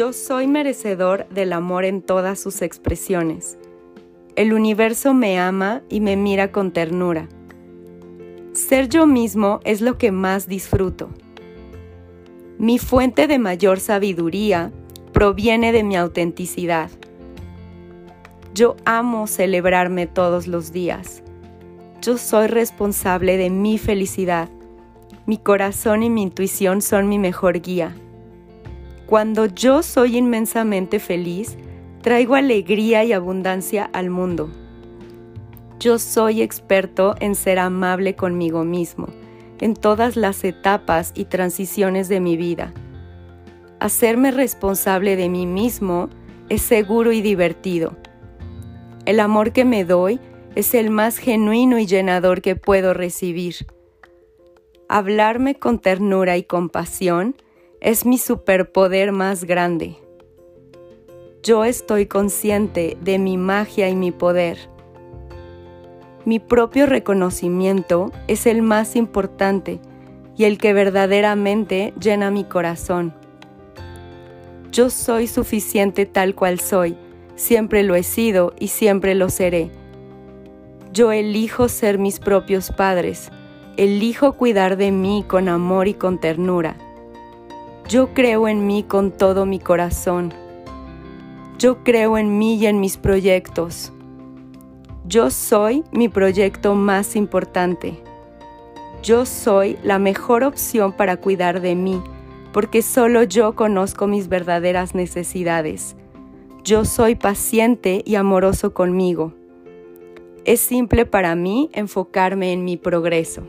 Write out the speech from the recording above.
Yo soy merecedor del amor en todas sus expresiones. El universo me ama y me mira con ternura. Ser yo mismo es lo que más disfruto. Mi fuente de mayor sabiduría proviene de mi autenticidad. Yo amo celebrarme todos los días. Yo soy responsable de mi felicidad. Mi corazón y mi intuición son mi mejor guía. Cuando yo soy inmensamente feliz, traigo alegría y abundancia al mundo. Yo soy experto en ser amable conmigo mismo en todas las etapas y transiciones de mi vida. Hacerme responsable de mí mismo es seguro y divertido. El amor que me doy es el más genuino y llenador que puedo recibir. Hablarme con ternura y compasión es mi superpoder más grande. Yo estoy consciente de mi magia y mi poder. Mi propio reconocimiento es el más importante y el que verdaderamente llena mi corazón. Yo soy suficiente tal cual soy, siempre lo he sido y siempre lo seré. Yo elijo ser mis propios padres, elijo cuidar de mí con amor y con ternura. Yo creo en mí con todo mi corazón. Yo creo en mí y en mis proyectos. Yo soy mi proyecto más importante. Yo soy la mejor opción para cuidar de mí, porque solo yo conozco mis verdaderas necesidades. Yo soy paciente y amoroso conmigo. Es simple para mí enfocarme en mi progreso.